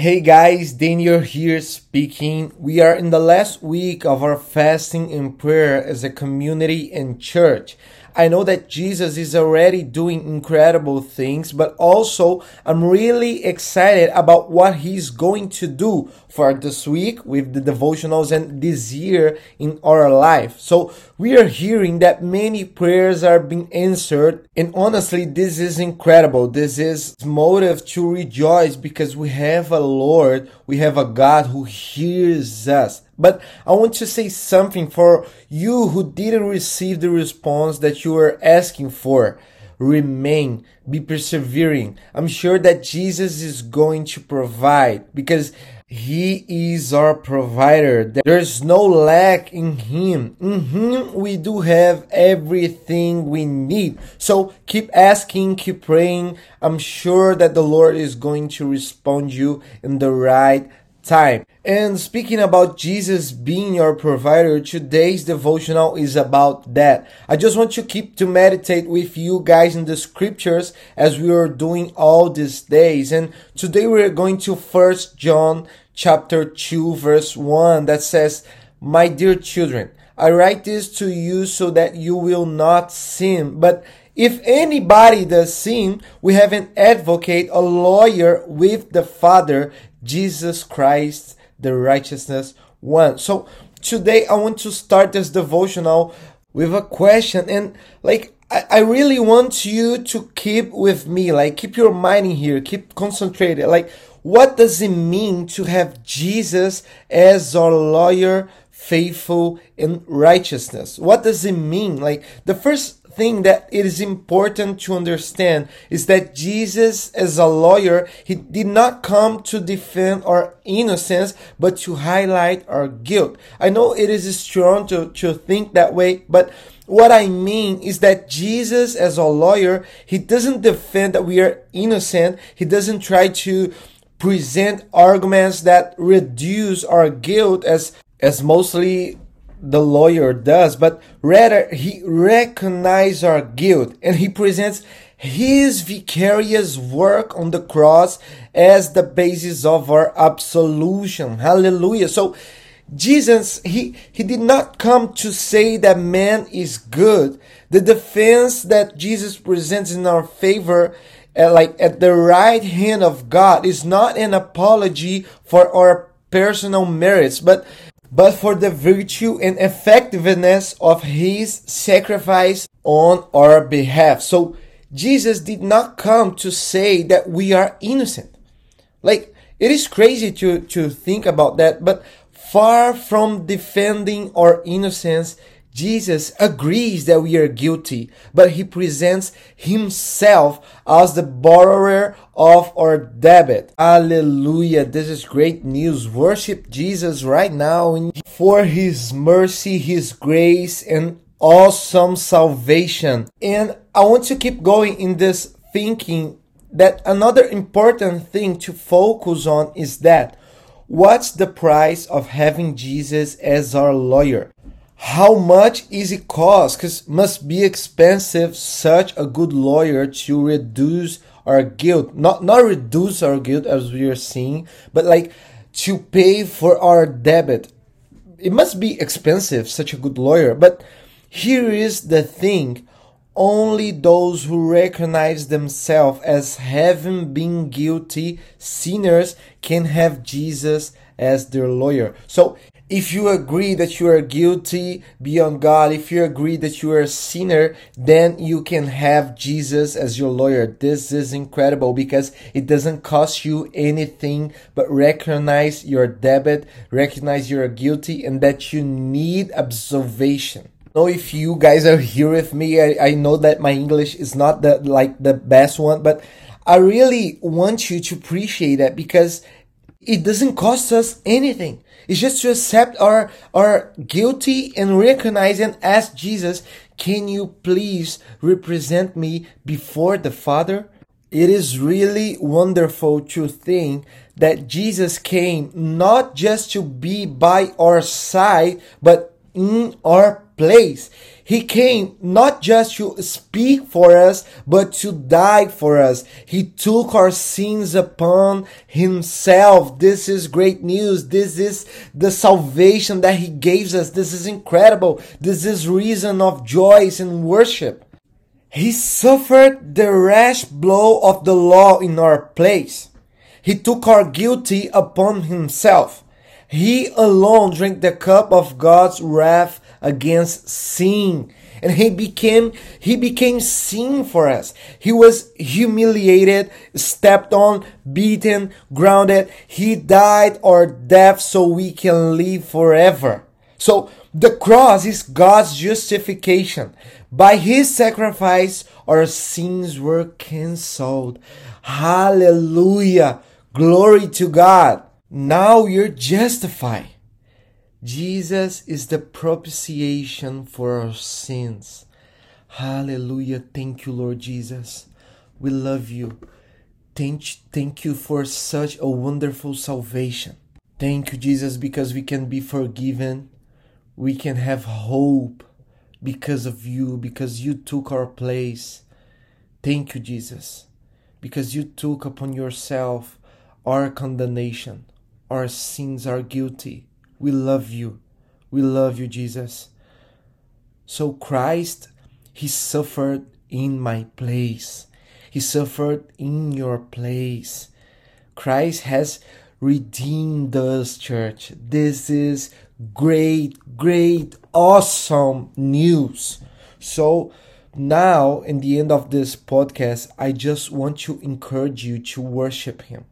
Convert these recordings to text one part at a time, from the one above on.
Hey guys, Daniel here speaking. We are in the last week of our fasting and prayer as a community and church. I know that Jesus is already doing incredible things, but also I'm really excited about what he's going to do for this week with the devotionals and this year in our life. So we are hearing that many prayers are being answered. And honestly, this is incredible. This is motive to rejoice because we have a Lord, we have a God who hears us. But I want to say something for you who didn't receive the response that you were asking for. Remain, be persevering. I'm sure that Jesus is going to provide because he is our provider. There's no lack in Him. In Him, we do have everything we need. So keep asking, keep praying. I'm sure that the Lord is going to respond you in the right time. And speaking about Jesus being your provider, today's devotional is about that. I just want to keep to meditate with you guys in the scriptures as we are doing all these days. And today we're going to first John chapter 2 verse 1 that says, My dear children, I write this to you so that you will not sin. But if anybody does sin, we have an advocate, a lawyer with the Father, Jesus Christ the righteousness one. So today I want to start this devotional with a question and like I, I really want you to keep with me, like keep your mind in here, keep concentrated. Like what does it mean to have Jesus as our lawyer, faithful in righteousness? What does it mean? Like the first thing that it is important to understand is that Jesus, as a lawyer, he did not come to defend our innocence, but to highlight our guilt. I know it is strong to, to think that way, but what I mean is that Jesus, as a lawyer, he doesn't defend that we are innocent. He doesn't try to present arguments that reduce our guilt as as mostly the lawyer does, but rather he recognizes our guilt and he presents his vicarious work on the cross as the basis of our absolution. Hallelujah. So Jesus, he, he did not come to say that man is good. The defense that Jesus presents in our favor uh, like at the right hand of God is not an apology for our personal merits, but but for the virtue and effectiveness of his sacrifice on our behalf. So Jesus did not come to say that we are innocent. Like it is crazy to, to think about that, but far from defending our innocence, Jesus agrees that we are guilty, but he presents himself as the borrower of our debit. Hallelujah. This is great news. Worship Jesus right now for his mercy, his grace, and awesome salvation. And I want to keep going in this thinking that another important thing to focus on is that what's the price of having Jesus as our lawyer? How much is it cost? Because must be expensive. Such a good lawyer to reduce our guilt. Not not reduce our guilt as we are seeing but like to pay for our debit. It must be expensive such a good lawyer. But here is the thing. Only those who recognize themselves as having been guilty sinners can have Jesus as their lawyer. So if you agree that you are guilty beyond God, if you agree that you are a sinner, then you can have Jesus as your lawyer. This is incredible because it doesn't cost you anything but recognize your debit, recognize you're guilty, and that you need absolvation. know if you guys are here with me. I, I know that my English is not the like the best one, but I really want you to appreciate that because it doesn't cost us anything. It's just to accept our, our guilty and recognize and ask Jesus, can you please represent me before the Father? It is really wonderful to think that Jesus came not just to be by our side, but in our place. He came not just to speak for us, but to die for us. He took our sins upon himself. This is great news. This is the salvation that he gave us. This is incredible. This is reason of joy and worship. He suffered the rash blow of the law in our place. He took our guilty upon himself. He alone drank the cup of God's wrath against sin. And he became he became sin for us. He was humiliated, stepped on, beaten, grounded. He died our death so we can live forever. So the cross is God's justification. By his sacrifice, our sins were cancelled. Hallelujah. Glory to God. Now you're justified. Jesus is the propitiation for our sins. Hallelujah. Thank you, Lord Jesus. We love you. Thank, thank you for such a wonderful salvation. Thank you, Jesus, because we can be forgiven we can have hope because of you, because you took our place. Thank you, Jesus, because you took upon yourself our condemnation, our sins, are guilty. We love you. We love you, Jesus. So, Christ, He suffered in my place. He suffered in your place. Christ has redeemed us, church. This is great, great, awesome news. So, now, in the end of this podcast, I just want to encourage you to worship Him.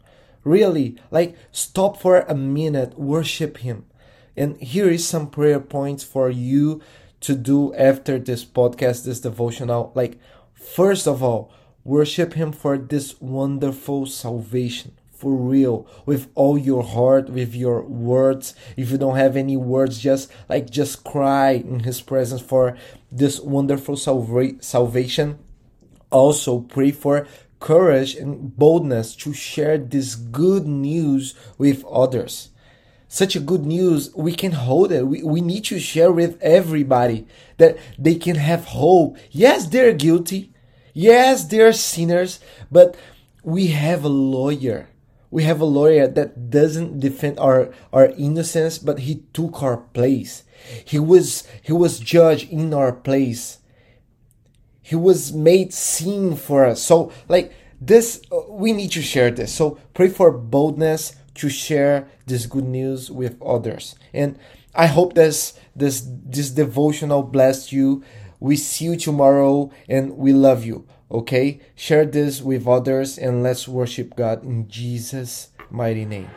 Really, like, stop for a minute, worship Him. And here is some prayer points for you to do after this podcast, this devotional. Like, first of all, worship Him for this wonderful salvation for real with all your heart with your words if you don't have any words just like just cry in his presence for this wonderful salva- salvation also pray for courage and boldness to share this good news with others. Such a good news we can hold it. We, we need to share with everybody that they can have hope. Yes they're guilty. Yes they're sinners but we have a lawyer. We have a lawyer that doesn't defend our our innocence but he took our place. He was he was judged in our place he was made seen for us so like this uh, we need to share this so pray for boldness to share this good news with others and i hope this this this devotional blessed you we see you tomorrow and we love you Okay? Share this with others and let's worship God in Jesus' mighty name.